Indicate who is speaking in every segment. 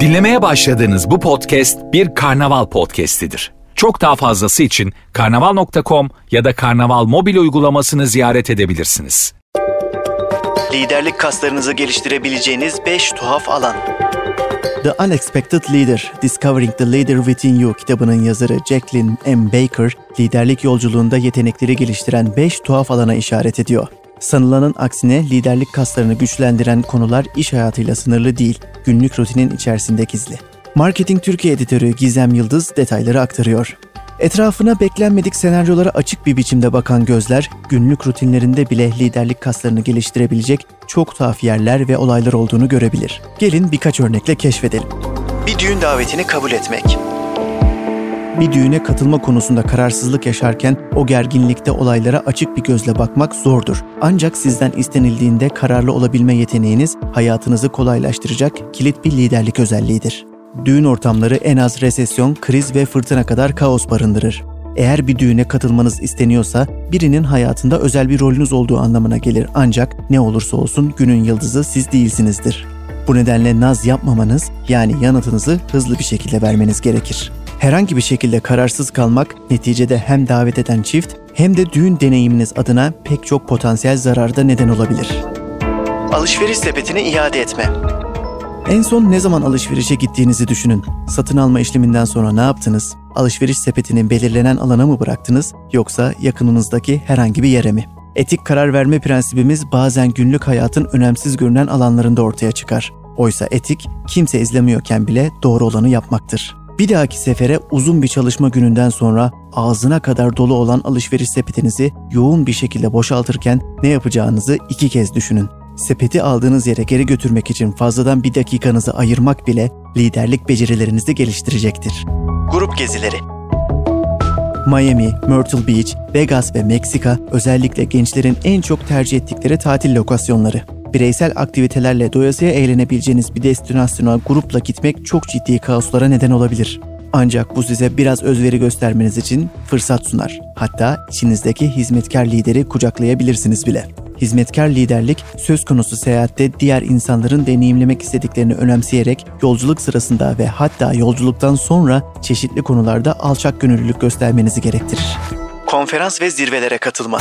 Speaker 1: Dinlemeye başladığınız bu podcast bir karnaval podcastidir. Çok daha fazlası için karnaval.com ya da karnaval mobil uygulamasını ziyaret edebilirsiniz.
Speaker 2: Liderlik kaslarınızı geliştirebileceğiniz 5 tuhaf alan.
Speaker 3: The Unexpected Leader, Discovering the Leader Within You kitabının yazarı Jacqueline M. Baker, liderlik yolculuğunda yetenekleri geliştiren 5 tuhaf alana işaret ediyor. Sanılanın aksine liderlik kaslarını güçlendiren konular iş hayatıyla sınırlı değil, günlük rutinin içerisinde gizli. Marketing Türkiye editörü Gizem Yıldız detayları aktarıyor. Etrafına beklenmedik senaryolara açık bir biçimde bakan gözler, günlük rutinlerinde bile liderlik kaslarını geliştirebilecek çok tuhaf yerler ve olaylar olduğunu görebilir. Gelin birkaç örnekle keşfedelim.
Speaker 2: Bir düğün davetini kabul etmek.
Speaker 3: Bir düğüne katılma konusunda kararsızlık yaşarken o gerginlikte olaylara açık bir gözle bakmak zordur. Ancak sizden istenildiğinde kararlı olabilme yeteneğiniz hayatınızı kolaylaştıracak kilit bir liderlik özelliğidir. Düğün ortamları en az resesyon, kriz ve fırtına kadar kaos barındırır. Eğer bir düğüne katılmanız isteniyorsa birinin hayatında özel bir rolünüz olduğu anlamına gelir ancak ne olursa olsun günün yıldızı siz değilsinizdir. Bu nedenle naz yapmamanız yani yanıtınızı hızlı bir şekilde vermeniz gerekir. Herhangi bir şekilde kararsız kalmak neticede hem davet eden çift hem de düğün deneyiminiz adına pek çok potansiyel zararda neden olabilir.
Speaker 2: Alışveriş sepetini iade etme.
Speaker 3: En son ne zaman alışverişe gittiğinizi düşünün. Satın alma işleminden sonra ne yaptınız? Alışveriş sepetinin belirlenen alana mı bıraktınız yoksa yakınınızdaki herhangi bir yere mi? Etik karar verme prensibimiz bazen günlük hayatın önemsiz görünen alanlarında ortaya çıkar. Oysa etik kimse izlemiyorken bile doğru olanı yapmaktır. Bir dahaki sefere uzun bir çalışma gününden sonra ağzına kadar dolu olan alışveriş sepetinizi yoğun bir şekilde boşaltırken ne yapacağınızı iki kez düşünün. Sepeti aldığınız yere geri götürmek için fazladan bir dakikanızı ayırmak bile liderlik becerilerinizi geliştirecektir.
Speaker 2: Grup gezileri.
Speaker 3: Miami, Myrtle Beach, Vegas ve Meksika özellikle gençlerin en çok tercih ettikleri tatil lokasyonları. Bireysel aktivitelerle doyasıya eğlenebileceğiniz bir destinasyona grupla gitmek çok ciddi kaoslara neden olabilir. Ancak bu size biraz özveri göstermeniz için fırsat sunar. Hatta içinizdeki hizmetkar lideri kucaklayabilirsiniz bile. Hizmetkar liderlik söz konusu seyahatte diğer insanların deneyimlemek istediklerini önemseyerek yolculuk sırasında ve hatta yolculuktan sonra çeşitli konularda alçak gönüllülük göstermenizi gerektirir.
Speaker 2: Konferans ve zirvelere katılma.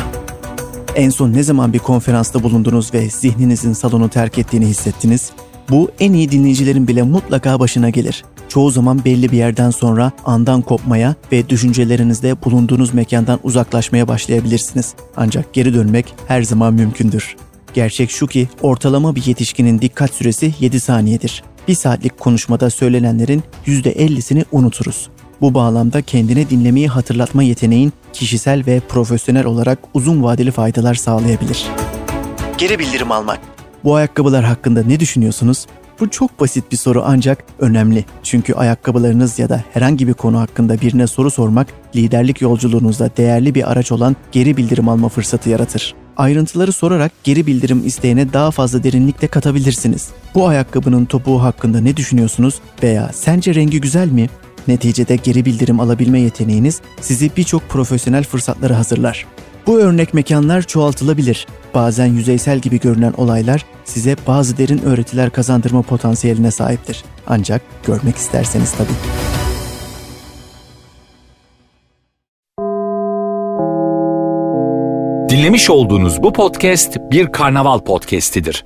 Speaker 3: En son ne zaman bir konferansta bulundunuz ve zihninizin salonu terk ettiğini hissettiniz? Bu en iyi dinleyicilerin bile mutlaka başına gelir. Çoğu zaman belli bir yerden sonra andan kopmaya ve düşüncelerinizde bulunduğunuz mekandan uzaklaşmaya başlayabilirsiniz. Ancak geri dönmek her zaman mümkündür. Gerçek şu ki ortalama bir yetişkinin dikkat süresi 7 saniyedir. Bir saatlik konuşmada söylenenlerin %50'sini unuturuz. Bu bağlamda kendine dinlemeyi hatırlatma yeteneğin kişisel ve profesyonel olarak uzun vadeli faydalar sağlayabilir.
Speaker 2: Geri bildirim almak.
Speaker 3: Bu ayakkabılar hakkında ne düşünüyorsunuz? Bu çok basit bir soru ancak önemli. Çünkü ayakkabılarınız ya da herhangi bir konu hakkında birine soru sormak liderlik yolculuğunuzda değerli bir araç olan geri bildirim alma fırsatı yaratır. Ayrıntıları sorarak geri bildirim isteğine daha fazla derinlikle katabilirsiniz. Bu ayakkabının topuğu hakkında ne düşünüyorsunuz veya sence rengi güzel mi? Neticede geri bildirim alabilme yeteneğiniz sizi birçok profesyonel fırsatlara hazırlar. Bu örnek mekanlar çoğaltılabilir. Bazen yüzeysel gibi görünen olaylar size bazı derin öğretiler kazandırma potansiyeline sahiptir. Ancak görmek isterseniz tabii.
Speaker 1: Dinlemiş olduğunuz bu podcast bir karnaval podcastidir.